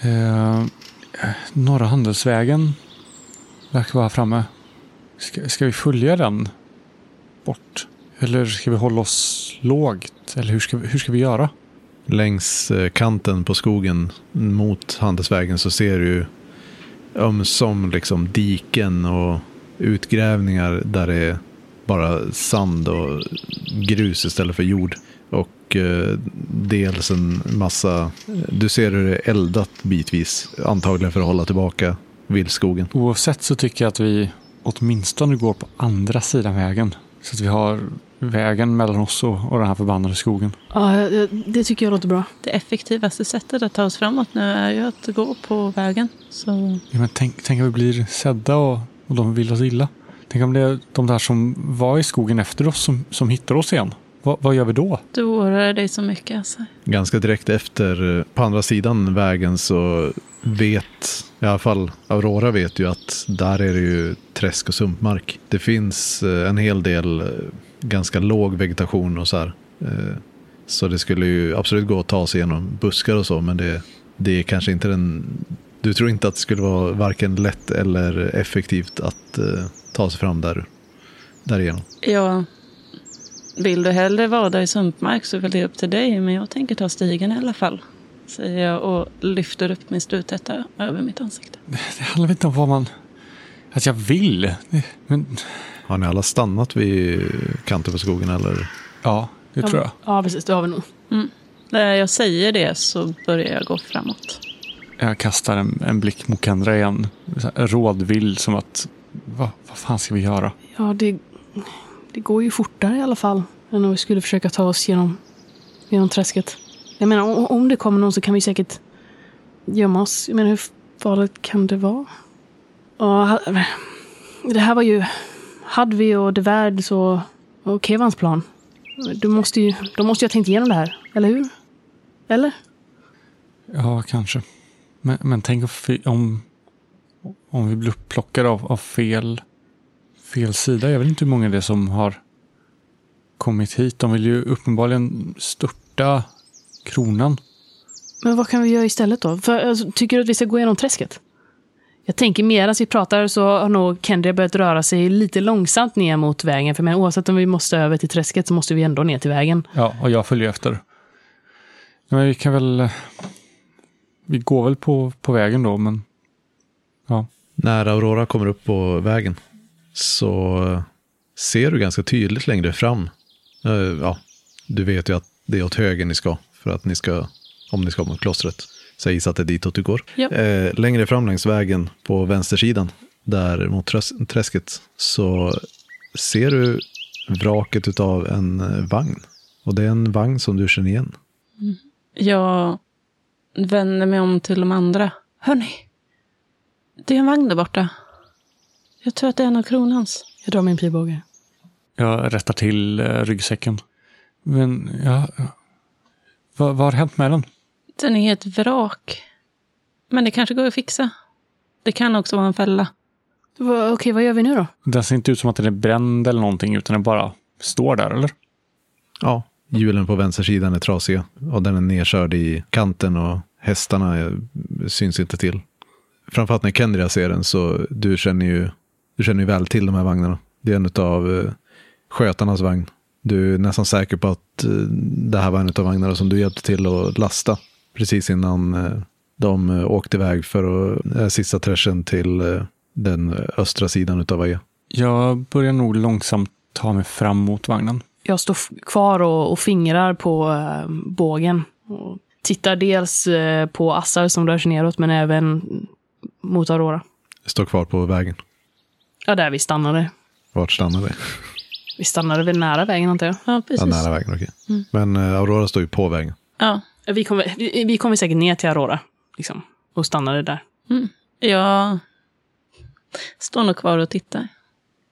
Speaker 2: Eh, norra handelsvägen verkar vara framme. Ska, ska vi följa den bort? Eller ska vi hålla oss lågt? Eller hur ska, vi- hur ska vi göra?
Speaker 1: Längs eh, kanten på skogen mot handelsvägen så ser du ömsom liksom diken och utgrävningar där det är bara sand och grus istället för jord. Och eh, dels en massa, du ser hur det är eldat bitvis, antagligen för att hålla tillbaka vildskogen.
Speaker 2: Oavsett så tycker jag att vi åtminstone går på andra sidan vägen. Så att vi har vägen mellan oss och, och den här förbannade skogen.
Speaker 4: Ja, det- det tycker jag låter bra.
Speaker 3: Det effektivaste sättet att ta oss framåt nu är ju att gå på vägen. Så
Speaker 2: Ja, men tänk, tänk om vi blir sedda och, och de vill oss illa. Tänk om det är de där som var i skogen efter oss som, som hittar oss igen. Va, vad gör vi då?
Speaker 3: du oroar dig så mycket alltså.
Speaker 1: Ganska direkt efter, eh, på andra sidan vägen så vet, i alla fall Aurora vet ju att där är det ju träsk och sumpmark. Det finns eh, en hel del eh, ganska låg vegetation och så här. Eh, Så det skulle ju absolut gå att ta sig igenom buskar och så, men det, det är kanske inte den... Du tror inte att det skulle vara varken lätt eller effektivt att eh, ta sig fram där, därigenom.
Speaker 3: Ja, vill du hellre vara i sumpmark så är väl det upp till dig. Men jag tänker ta stigen i alla fall. Säger jag och lyfter upp min struthätta över mitt ansikte.
Speaker 2: Det handlar inte om vad man... Att jag vill. Men
Speaker 1: Har ni alla stannat vid kanten på skogen eller?
Speaker 2: ja, det tror jag.
Speaker 4: Ja, precis. Det har vi nog.
Speaker 3: När jag säger det så börjar jag gå framåt.
Speaker 2: Jag kastar en, en blick mot Kendra igen. Rådvill som att... Va, vad fan ska vi göra?
Speaker 4: Ja, det, det går ju fortare i alla fall än om vi skulle försöka ta oss genom, genom träsket. Jag menar, om, om det kommer någon så kan vi säkert gömma oss. Jag menar, hur farligt kan det vara? Ja, det här var ju Hadvi och De Värds och, och Kevans plan. Du måste ju, de måste ju ha tänkt igenom det här, eller hur? Eller?
Speaker 2: Ja, kanske. Men, men tänk om, om vi blir upplockade av, av fel, fel sida. Jag vet inte hur många det är som har kommit hit. De vill ju uppenbarligen störta kronan.
Speaker 4: Men vad kan vi göra istället då? För, alltså, tycker du att vi ska gå igenom träsket? Jag tänker medan vi pratar så har nog Kendria börjat röra sig lite långsamt ner mot vägen. För men oavsett om vi måste över till träsket så måste vi ändå ner till vägen.
Speaker 2: Ja, och jag följer efter. Men vi kan väl... Vi går väl på, på vägen då, men... Ja.
Speaker 1: När Aurora kommer upp på vägen så ser du ganska tydligt längre fram. eh, Ja, du vet ju att det är åt höger ni ska för att ni ska, om ni ska mot klostret. Så jag gissar att det är ditåt du går.
Speaker 3: Ja.
Speaker 1: Eh, längre fram längs vägen på vänstersidan, där mot träs- träsket, så ser du vraket av en eh, vagn. Och det är en vagn som du känner igen.
Speaker 3: Jag vänder mig om till de andra. Hörni, det är en vagn där borta. Jag tror att det är en av kronans.
Speaker 4: Jag drar min pilbåge.
Speaker 2: Jag rättar till eh, ryggsäcken. Men, ja... ja. Vad, vad har hänt med den?
Speaker 3: Den är ett vrak. Men det kanske går att fixa. Det kan också vara en fälla.
Speaker 4: Va, Okej, vad gör vi nu då?
Speaker 2: Den ser inte ut som att den är bränd eller någonting, utan den bara står där, eller?
Speaker 1: ja, hjulen på vänstersidan är trasiga och den är nedkörd i kanten och hästarna syns inte till. Framförallt när Kendria ser den så du känner ju, du känner ju väl till de här vagnarna. Det är en av eh, skötarnas vagn. Du är nästan säker på att eh, det här var en av vagnarna som du hjälpte till att lasta precis innan eh, de eh, åkte iväg för att, eh, sista trashen till den östra sidan av Aja.
Speaker 2: Jag börjar nog långsamt ta mig fram mot vagnen.
Speaker 4: Jag står kvar och, och fingrar på eh, bågen. Och tittar dels eh, på Assar som rör sig neråt, men även mot Aurora.
Speaker 1: Står kvar på vägen.
Speaker 4: Ja, där vi stannade.
Speaker 1: Vart stannar det?
Speaker 4: Vi stannade väl nära vägen, antar jag.
Speaker 3: Ja, precis.
Speaker 1: Ja, nära vägen, okej. Men eh, Aurora står ju på vägen.
Speaker 3: Ja.
Speaker 4: Vi kom, vi, vi kom säkert ner till Aurora. Liksom, och stannade där.
Speaker 3: Jag står nog kvar och tittar.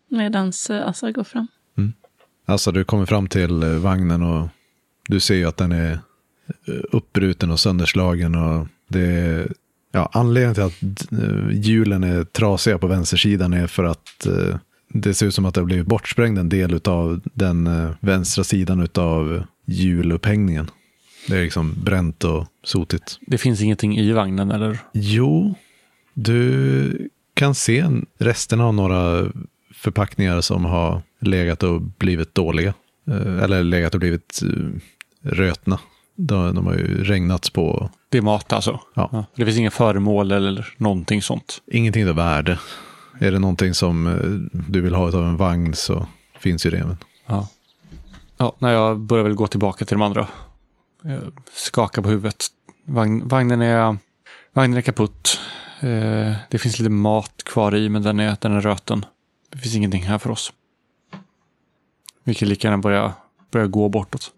Speaker 3: Medan Assa går fram.
Speaker 1: Alltså du kommer fram till eh, vagnen och du ser ju att den är eh, uppbruten och sönderslagen. Och det är, ja, anledningen till att eh, hjulen är trasiga på vänstersidan är för att eh, det ser ut som att det har blivit bortsprängd en del av den eh, vänstra sidan av hjulupphängningen. Det är liksom bränt och sotigt.
Speaker 2: Det finns ingenting i vagnen eller?
Speaker 1: Jo, du kan se resterna av några förpackningar som har legat och blivit dåliga. Eh, Eller legat och blivit eh, rötna. De, de har ju regnats på
Speaker 2: Det är mat alltså?
Speaker 1: Ja.
Speaker 2: Det finns inga föremål eller någonting sånt?
Speaker 1: ingenting av värde. Är det någonting som eh, du vill ha av en vagn så finns ju det. Men
Speaker 2: Ja. Ja, när jag börjar väl gå tillbaka till de andra. Eh, jag skakar på huvudet. Vagn, vagnen, är, vagnen är kaputt. Eh, det finns lite mat kvar i, men den är, den är röten. Det finns ingenting här för oss. Vi kan lika gärna börja, börja gå bortåt.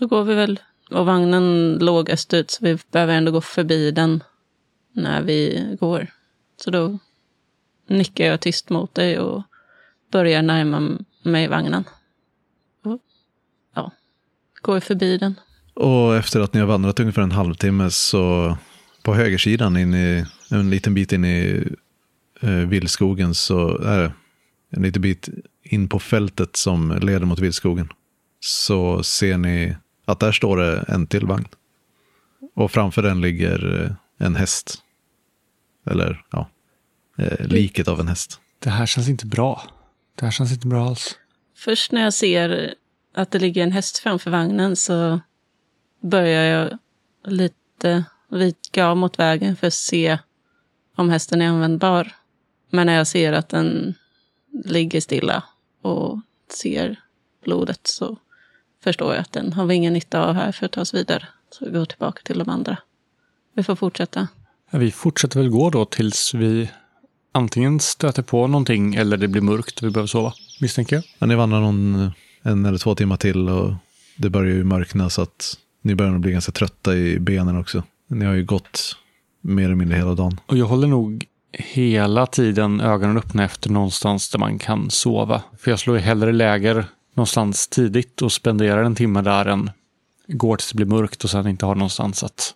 Speaker 3: Då går vi väl. Och vagnen låg österut, så vi behöver ändå gå förbi den när vi går. Så då nickar jag tyst mot dig och börjar närma mig vagnen. Och, ja, går förbi den.
Speaker 1: Och efter att ni har vandrat ungefär en halvtimme så på högersidan in i, en liten bit in i eh, vildskogen så är det en liten bit in på fältet som leder mot vildskogen. Så ser ni att där står det en till vagn. Och framför den ligger eh, en häst. Eller ja, eh, liket av en häst.
Speaker 2: Det här känns inte bra. Det här känns inte bra alls.
Speaker 3: Först när jag ser att det ligger en häst framför vagnen så börjar jag lite vika av mot vägen för att se om hästen är användbar. Men när jag ser att den ligger stilla och ser blodet så förstår jag att den har vi ingen nytta av här för att ta oss vidare. Så vi går tillbaka till de andra. Vi får fortsätta.
Speaker 2: Ja, vi fortsätter väl gå då tills vi antingen stöter på någonting eller det blir mörkt och vi behöver sova, misstänker jag.
Speaker 1: Ja, ni vandrar någon, en eller två timmar till och det börjar ju mörkna så att ni börjar nog bli ganska trötta i benen också. Ni har ju gått mer eller mindre hela dagen.
Speaker 2: Och jag håller nog hela tiden ögonen öppna efter någonstans där man kan sova. För jag slår ju hellre läger någonstans tidigt och spenderar en timme där än går tills det blir mörkt och sen inte har någonstans att,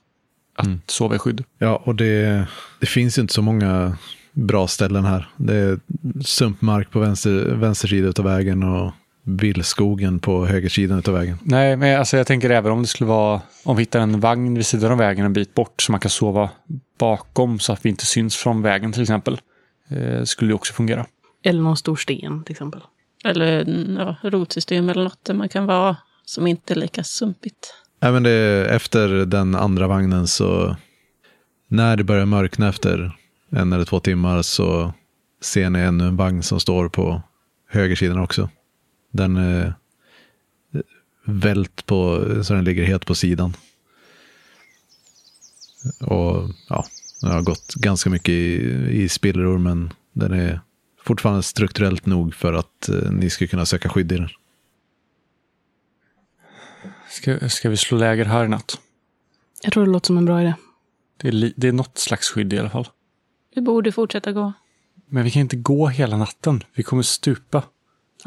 Speaker 2: att sova i skydd.
Speaker 1: Ja, och det, det finns ju inte så många bra ställen här. Det är sumpmark på vänster, vänster sida av vägen och villskogen på höger sidan av vägen.
Speaker 2: Nej, men alltså jag tänker även om det skulle vara om vi hittar en vagn vid sidan av vägen en bit bort så man kan sova bakom så att vi inte syns från vägen till exempel. Eh, skulle det också fungera.
Speaker 4: Eller någon stor sten till exempel.
Speaker 3: Eller ja, rotsystem eller något där man kan vara som inte är lika sumpigt.
Speaker 1: Även det, efter den andra vagnen så när det börjar mörkna efter en eller två timmar så ser ni ännu en vagn som står på högersidan också. Den är vält på, så den ligger helt på sidan. Och ja, den har gått ganska mycket i, i spillror men den är fortfarande strukturellt nog för att eh, ni ska kunna söka skydd i den.
Speaker 2: Ska, ska vi slå läger här i natt?
Speaker 4: Jag tror det låter som en bra idé.
Speaker 2: Det är, li, det är något slags skydd i alla fall.
Speaker 3: Vi borde fortsätta gå.
Speaker 2: Men vi kan inte gå hela natten. Vi kommer stupa.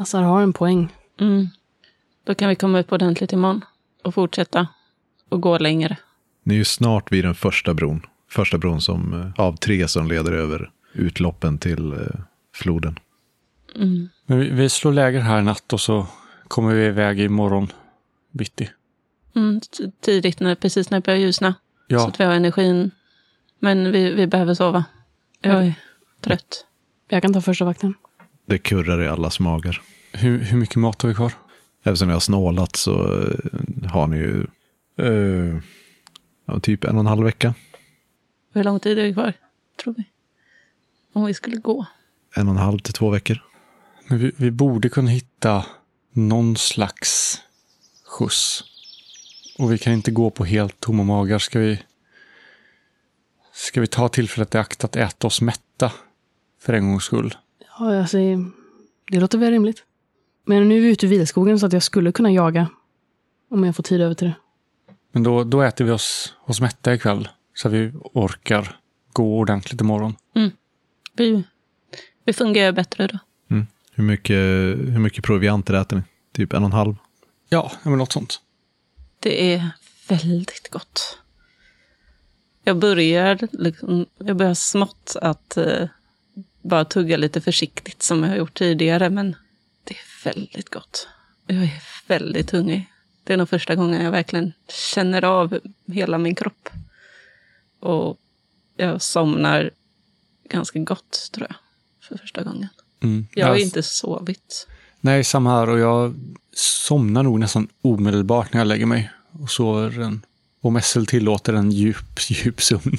Speaker 4: Assar har en poäng.
Speaker 3: Mm. Då kan vi komma upp ordentligt imorgon och fortsätta och gå längre.
Speaker 1: Ni är ju snart vid den första bron. Första bron som, eh, av tre som leder över utloppen till eh, floden.
Speaker 3: Mm.
Speaker 2: Men vi, vi slår läger här i natt och så kommer vi iväg imorgon bitti.
Speaker 3: Mm, tidigt, när, precis när det börjar ljusna. Så
Speaker 2: Ja,
Speaker 3: att vi har energin. Men vi, vi behöver sova. Jag är trött.
Speaker 4: Jag kan ta första vakten.
Speaker 1: Det kurrar i allas magar.
Speaker 2: hur, hur mycket mat har vi kvar?
Speaker 1: Eftersom jag har snålat så eh, har ni ju ja, typ en och en halv vecka.
Speaker 3: Hur lång tid är det kvar? Tror vi. Om vi skulle gå.
Speaker 1: En och en halv till två veckor.
Speaker 2: Men vi, vi borde kunna hitta någon slags skjuts. Och vi kan inte gå på helt tomma magar. Ska vi, ska vi ta tillfället i akt att äta oss mätta? För en gångs skull.
Speaker 4: Ja, säger, det låter väl rimligt. Men nu är vi ute i vilskogen så att jag skulle kunna jaga. Om jag får tid över till det.
Speaker 2: Men då, då äter vi oss, oss mätta ikväll. Så att vi orkar gå ordentligt imorgon.
Speaker 3: Vi, vi fungerar bättre då.
Speaker 1: Hur mycket, hur mycket provianter äter ni? Typ en och en halv?
Speaker 2: Ja, ja, men något sånt.
Speaker 3: Det är väldigt gott. Jag börjar, liksom, jag börjar smått att eh, bara tugga lite försiktigt som jag har gjort tidigare. Men det är väldigt gott. Jag är väldigt hungrig. Det är nog första gången jag verkligen känner av hela min kropp. Och jag somnar ganska gott, tror jag. För första gången.
Speaker 2: Mm.
Speaker 3: Jag har
Speaker 2: Ja,
Speaker 3: inte sovit.
Speaker 2: Nej, samma här. Och jag somnar nog nästan omedelbart när jag lägger mig. Och sover en, om SL tillåter, en djup, djup sömn.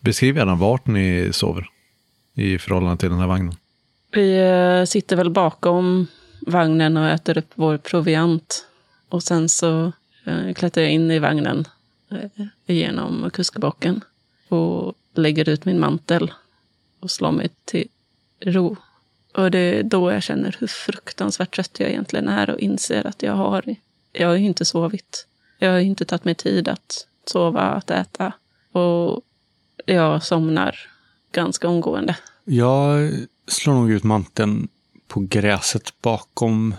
Speaker 1: Beskriv gärna vart ni sover. I förhållande till den här vagnen.
Speaker 3: Vi eh, sitter väl bakom vagnen och äter upp vår proviant. Och sen så eh, klättrar jag in i vagnen eh, genom kuskbocken och lägger ut min mantel och slår mig till ro. Och det är då jag känner hur fruktansvärt trött jag egentligen är och inser att jag har, jag har ju inte sovit. Jag har ju inte tagit mig tid att sova, att äta. Och jag somnar ganska omgående.
Speaker 2: Jag slår nog ut manteln på gräset bakom,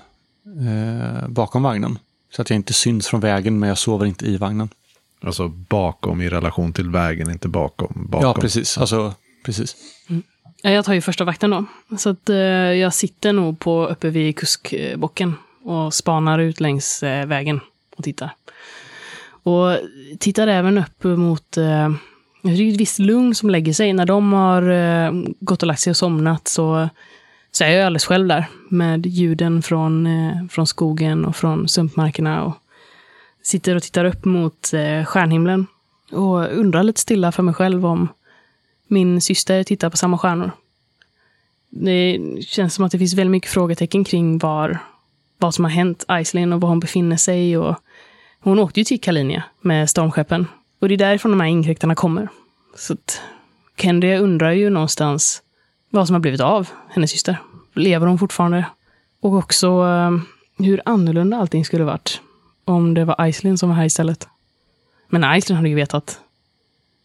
Speaker 2: eh, bakom vagnen. Så att jag inte syns från vägen, men jag sover inte i vagnen.
Speaker 1: Alltså bakom i relation till vägen, inte bakom. bakom.
Speaker 2: Ja, precis. Alltså, precis.
Speaker 4: Ja, Jag tar ju första vakten då. Så att eh, jag sitter nog på, uppe vid kuskbocken och spanar ut längs eh, vägen och tittar. Och tittar även upp mot... Det är ett visst lugn som lägger sig. När de har eh, gått och lagt sig och somnat så, så är jag alldeles själv där. Med ljuden från, eh, från skogen och från sumpmarkerna. Och sitter och tittar upp mot eh, stjärnhimlen. Och undrar lite stilla för mig själv om min syster tittar på samma stjärnor. Det känns som att det finns väldigt mycket frågetecken kring var, vad som har hänt Iceland och var hon befinner sig. Och hon åkte ju till Kalinia med stormskeppen. Och det är därifrån de här inkräktarna kommer. Så att Kendria undrar ju någonstans vad som har blivit av hennes syster. Lever hon fortfarande? Och också eh, hur annorlunda allting skulle varit om det var Aislinn som var här istället. Men Aislinn hade ju vetat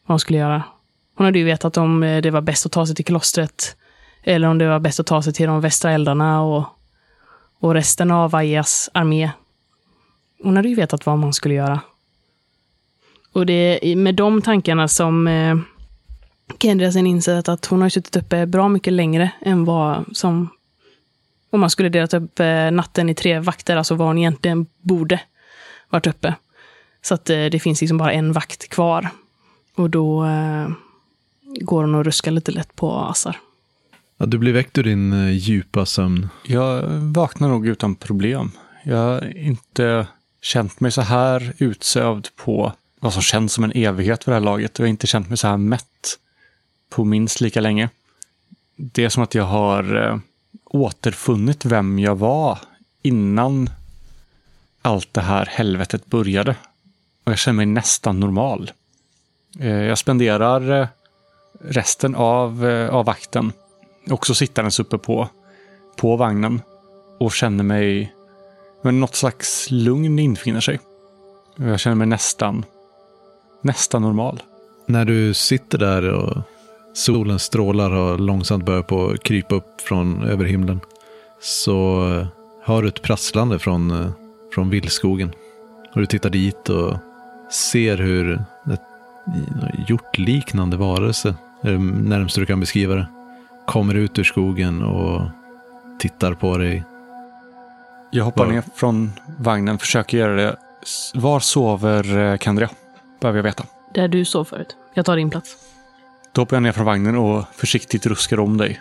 Speaker 4: vad hon skulle göra. Hon hade ju vetat om eh, det var bäst att ta sig till klostret. Eller om det var bäst att ta sig till de västra eldarna och, och resten av Vajas armé. Hon hade ju vetat vad man skulle göra. Och det är med de tankarna som eh, Kendria sen insett att hon har suttit uppe bra mycket längre än vad som om man skulle delat upp eh, natten i tre vakter, alltså vad hon egentligen borde varit uppe. Så att eh, det finns liksom bara en vakt kvar. Och då eh, går hon och ruskar lite lätt på Assar.
Speaker 1: Ja, du blir väckt ur din eh, djupa sömn.
Speaker 2: Jag vaknar nog utan problem. Jag har inte känt mig så här utsövd på vad som känns som en evighet för det här laget. och Jag har inte känt mig så här mätt på minst lika länge. Det är som att jag har eh, återfunnit vem jag var innan allt det här helvetet började. Och jag känner mig nästan normal. Eh, Jag spenderar eh, resten av, eh, av vakten också sittandes uppe på, på vagnen och känner mig... Men något slags lugn infinner sig. Jag känner mig nästan, nästan normal.
Speaker 1: När du sitter där och solen strålar och långsamt börjar på krypa upp från över himlen. Så eh, hör du ett prasslande från, eh, från vildskogen. Och du tittar dit och ser hur ett hjortliknande varelse, är det närmast du kan beskriva det, kommer ut ur skogen och tittar på dig.
Speaker 2: Jag hoppar
Speaker 1: Var-
Speaker 2: ner från vagnen, försöker göra det Var sover eh, Kendria? Behöver jag veta.
Speaker 4: Där du sov förut. Jag tar din plats.
Speaker 2: Då hoppar jag ner från vagnen och försiktigt ruskar om dig.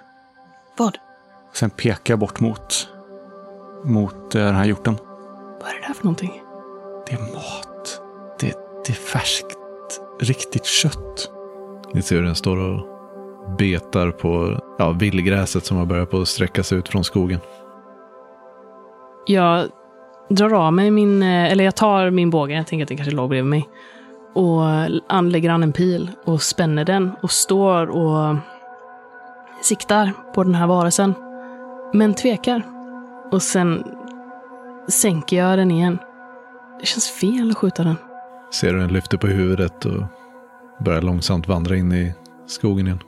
Speaker 4: Vad?
Speaker 2: Sen pekar jag bort mot, mot eh, den här hjorten.
Speaker 4: Vad är det där för någonting?
Speaker 2: Det är mat. Det, det är färskt, riktigt kött.
Speaker 1: Ni ser hur den står och betar på ja, villgräset som har börjat på att sträcka sig ut från skogen.
Speaker 4: Jag drar av mig min, eh, eller jag tar min båge, jag tänker att den kanske låg bredvid mig. Och anlägger an en pil och spänner den och står och siktar på den här varelsen. Men tvekar. Och sen sänker jag den igen. Det känns fel att skjuta den.
Speaker 1: Ser hur den lyfter på huvudet och börjar långsamt vandra in i skogen igen.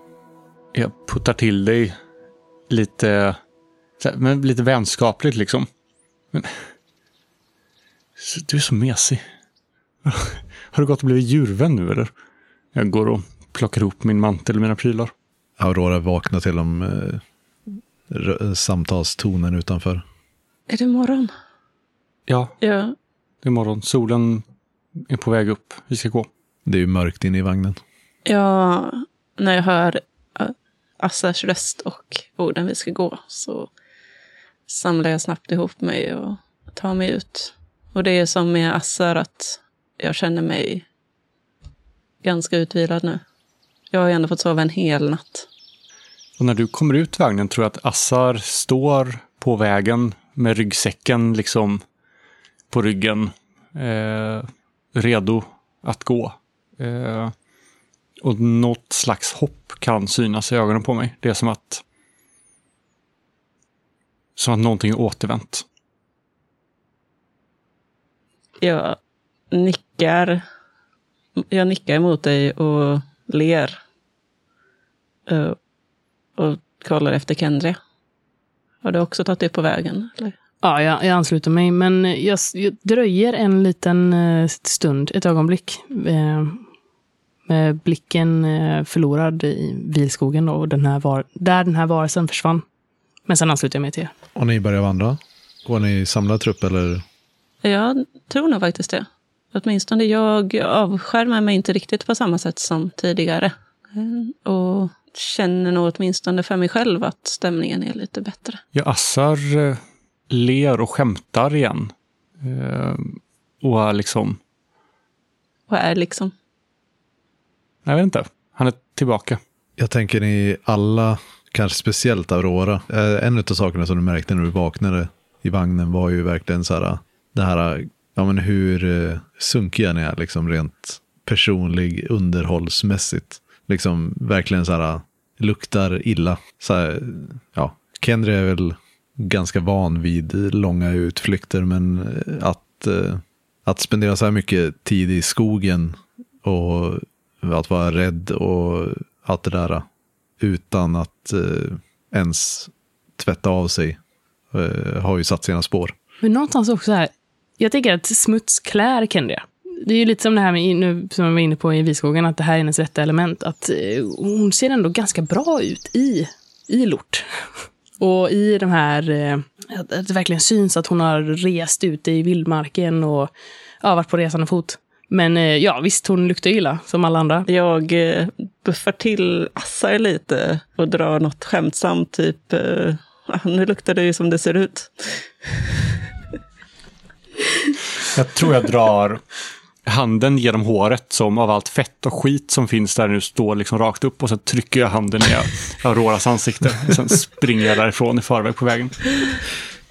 Speaker 2: Jag puttar till dig lite, men lite vänskapligt liksom. Men, Så du är så mesig. Har du gått och blivit djurvän nu eller? Jag går och plockar ihop min mantel och mina prylar.
Speaker 1: Aurora vaknar till de eh, samtalstonen utanför.
Speaker 3: Är det morgon?
Speaker 2: Ja,
Speaker 3: Ja.
Speaker 2: det är morgon. Solen är på väg upp. Vi ska gå.
Speaker 1: Det är ju mörkt inne i vagnen.
Speaker 3: Ja, när jag hör äh, Assars röst och orden vi ska gå så samlar jag snabbt ihop mig och tar mig ut. Och det är som med Assar att jag känner mig ganska utvilad nu. Jag har ju ändå fått sova en hel natt.
Speaker 2: Och när du kommer ut vagnen tror jag att Assar står på vägen med ryggsäcken liksom på ryggen. Eh, redo att gå. Eh, och något slags hopp kan synas i ögonen på mig. Det är som att som att någonting är återvänt.
Speaker 3: Jag nickar. Jag nickar emot dig och ler. Eh, Och kollar efter Kendria. Har du också tagit det på vägen? Eller?
Speaker 4: Ja, jag, jag ansluter mig, men jag, jag dröjer en liten eh, stund, ett ögonblick. Eh, med blicken eh, förlorad i vilskogen då, och den här var, där den här varelsen försvann. Men sen ansluter jag mig till er.
Speaker 1: Och ni börjar vandra? Går ni i samlad trupp eller?
Speaker 3: Jag tror nog faktiskt det. Åtminstone jag avskärmar mig inte riktigt på samma sätt som tidigare. Eh, Och känner nog åtminstone för mig själv att stämningen är lite bättre.
Speaker 2: Ja, Assar eh, ler och skämtar igen. Eh, och är liksom,
Speaker 3: Och är liksom...
Speaker 2: jag vet inte, han är tillbaka.
Speaker 1: Jag tänker ni alla, kanske speciellt Aurora. En av sakerna som du märkte när du vaknade i vagnen var ju verkligen så här, det här, ja men hur eh, sunkiga ni är liksom rent personlig underhållsmässigt. Liksom verkligen så här, eh, luktar illa. Så här, ja, Kendra är väl ganska van vid långa utflykter, men eh, att, eh, att spendera så här mycket tid i skogen och att vara rädd och allt det där eh, utan att eh, ens tvätta av sig eh, har ju satt sina spår.
Speaker 4: Men någonstans också här, jag tänker att smuts klär Kendria. Det är ju lite som det här med, nu, som jag var inne på i Viskogen, att det här är hennes rätta element. Att eh, hon ser ändå ganska bra ut i, i lort. Och i de här, eh, att det verkligen syns att hon har rest ute i vildmarken och ja, varit på resande fot. Men eh, ja, visst, hon luktar illa, som alla andra.
Speaker 3: Jag buffar till Assar lite och drar något skämtsamt, typ ah, nu luktar det ju som det ser ut.
Speaker 2: Jag tror jag drar handen genom håret som av allt fett och skit som finns där nu står liksom rakt upp och så trycker jag handen i Auroras ansikte. och Sen springer jag därifrån i förväg på vägen.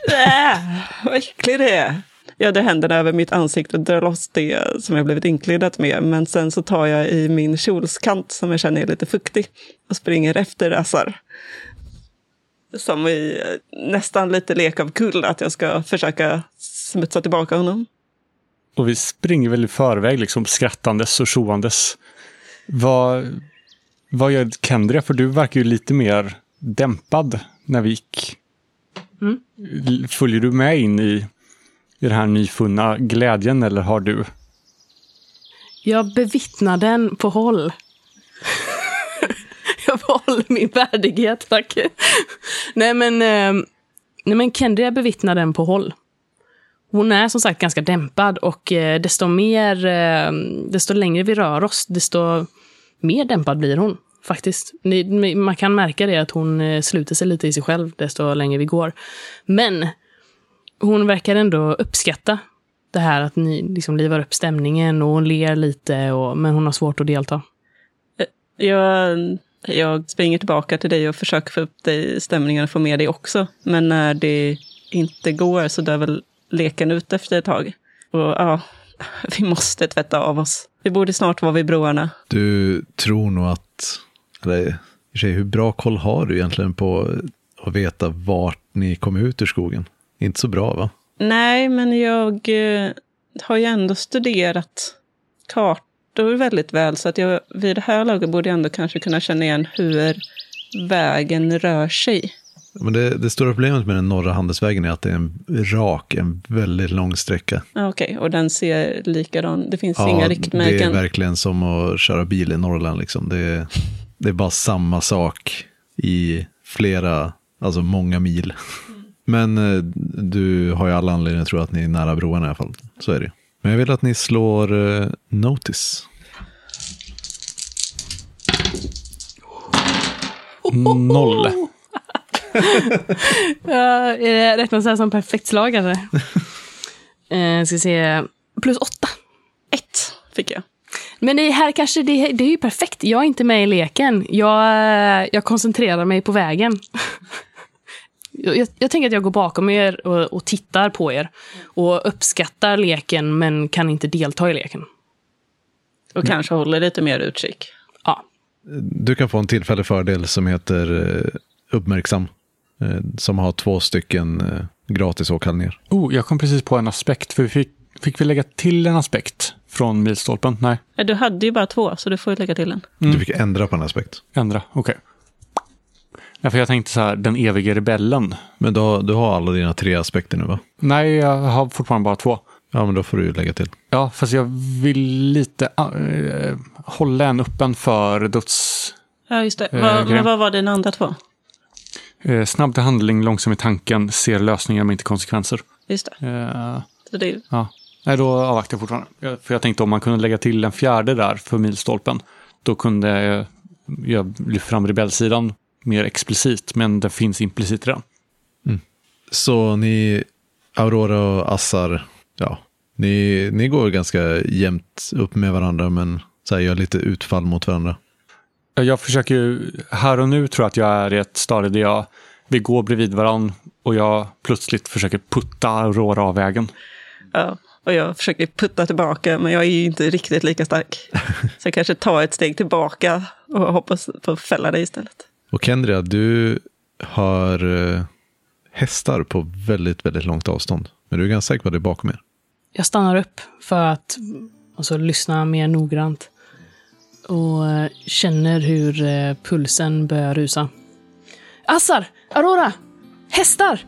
Speaker 3: Äh, vad äcklig det är. Jag drar händerna över mitt ansikte och drar loss det som jag blivit inkliddad med. Men sen så tar jag i min kjolskant som jag känner är lite fuktig och springer efter Assar. Som i eh, nästan lite lek av kull, att jag ska försöka smutsa tillbaka honom.
Speaker 2: Och vi springer väl i förväg liksom skrattandes och tjoandes. Vad, vad gör Kendria? För du verkar ju lite mer dämpad när vi gick.
Speaker 4: Mm.
Speaker 2: Följer du med in i, i den här nyfunna glädjen eller har du?
Speaker 4: Jag bevittnar den på håll. jag behåller min värdighet, tack. nej, men, eh, nej, men Kendria bevittnar den på håll hon är som sagt ganska dämpad och eh, desto mer, eh, desto längre vi rör oss, desto mer dämpad blir hon. Faktiskt. Man kan märka det att hon eh, sluter sig lite i sig själv desto längre vi går. Men hon verkar ändå uppskatta det här att ni liksom livar upp stämningen och hon ler lite, och, men hon har svårt att delta.
Speaker 3: Jag, jag springer tillbaka till dig och försöker få upp dig i stämningen och få med dig också. Men när det inte går så dör väl leken ut efter ett tag. Och ja, vi måste tvätta av oss. Vi borde snart vara vid broarna.
Speaker 1: Du tror nog att, eller sig, hur bra koll har du egentligen på att veta vart ni kom ut ur skogen? Inte så bra va?
Speaker 3: Nej, men jag eh, har ju ändå studerat kartor väldigt väl. Så att jag vid det här laget borde jag ändå kanske kunna känna igen hur vägen rör sig.
Speaker 1: Men det, det stora problemet med den norra handelsvägen är att det är en rak, en väldigt lång sträcka.
Speaker 3: Ah, Okej, och den ser likadan Det finns inga
Speaker 1: det
Speaker 3: riktmärken.
Speaker 1: är verkligen som att köra bil i Norrland. Liksom. Det, är, det är bara samma sak i flera, alltså många mil. Men eh, du har ju alla anledningar att tro att ni är nära broarna i alla fall. Så är det. Men jag vill att ni slår eh, Notice.
Speaker 2: Noll.
Speaker 4: Ja, är det räknas det här som perfekt slag kanske? eh, ska se. Plus åtta.
Speaker 3: Ett fick jag.
Speaker 4: Men det här kanske, det, det är ju perfekt. Jag är inte med i leken. Jag, eh, jag koncentrerar mig på vägen. Jag, jag, tänker att jag går bakom er och, och tittar på er. Och uppskattar leken, men kan inte delta i leken.
Speaker 3: Och kanske håller lite mer utkik.
Speaker 4: Ja.
Speaker 1: Du kan få en tillfällig fördel som heter eh, uppmärksam. Eh, som har två stycken eh, gratis åkallningar.
Speaker 2: Oh, jag kom precis på en aspekt. För vi fick, fick vi lägga till en aspekt från milstolpen? Nej,
Speaker 3: Du hade ju bara två, så du får ju lägga till en.
Speaker 1: Du fick ändra på en aspekt.
Speaker 2: ändra. Okej. Ja, för jag tänkte så här, den evige rebellen.
Speaker 1: Men du har, du har alla dina tre aspekter nu va?
Speaker 2: Nej, jag har fortfarande bara två.
Speaker 1: Ja, men då får du lägga till.
Speaker 2: Ja, fast jag vill lite äh, hålla en öppen för döds...
Speaker 3: Ja, just det. Vad-
Speaker 2: grej.
Speaker 3: men vad var dina andra två?
Speaker 2: Eh, snabb till handling, långsam i tanken, ser lösningar men inte konsekvenser.
Speaker 3: Just det.
Speaker 2: Eh,
Speaker 3: Så det är,
Speaker 2: ja. Nej, då avvaktar jag fortfarande. För jag tänkte om man kunde lägga till en fjärde där för milstolpen, då kunde jag, jag lyfta fram rebellsidan mer explicit, men det finns implicit redan.
Speaker 1: Så ni, Aurora och Assar, ja, ni, ni går ganska jämnt upp med varandra, men så här, gör lite utfall mot varandra.
Speaker 2: Ja, Jag försöker ju, här och nu tror jag att jag är i ett stadie där jag, vi går bredvid varandra och jag plötsligt försöker putta Aurora av vägen.
Speaker 3: ja. Och jag försöker putta tillbaka, men jag är ju inte riktigt lika stark. Så jag kanske tar ett steg tillbaka och hoppas på att fälla dig istället.
Speaker 1: Och Kendria, du hör eh, hästar på väldigt, väldigt långt avstånd. Men du är ganska säker på att det är bakom er.
Speaker 4: Jag stannar upp för att och så lyssna mer noggrant. Och känner hur eh, pulsen börjar rusa. Assar! Aurora! Hästar!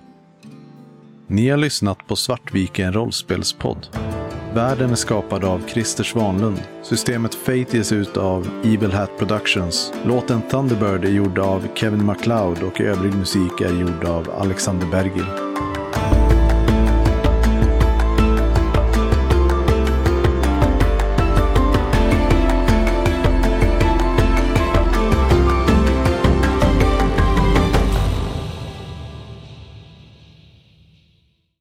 Speaker 1: Ni har lyssnat på Svartviken rollspelspodd. Världen är skapad av Christer Svanlund. Systemet Fate ges ut av Evil Hat Productions. Låten Thunderbird är gjord av Kevin MacLeod och övrig musik är gjord av Alexander Bergil.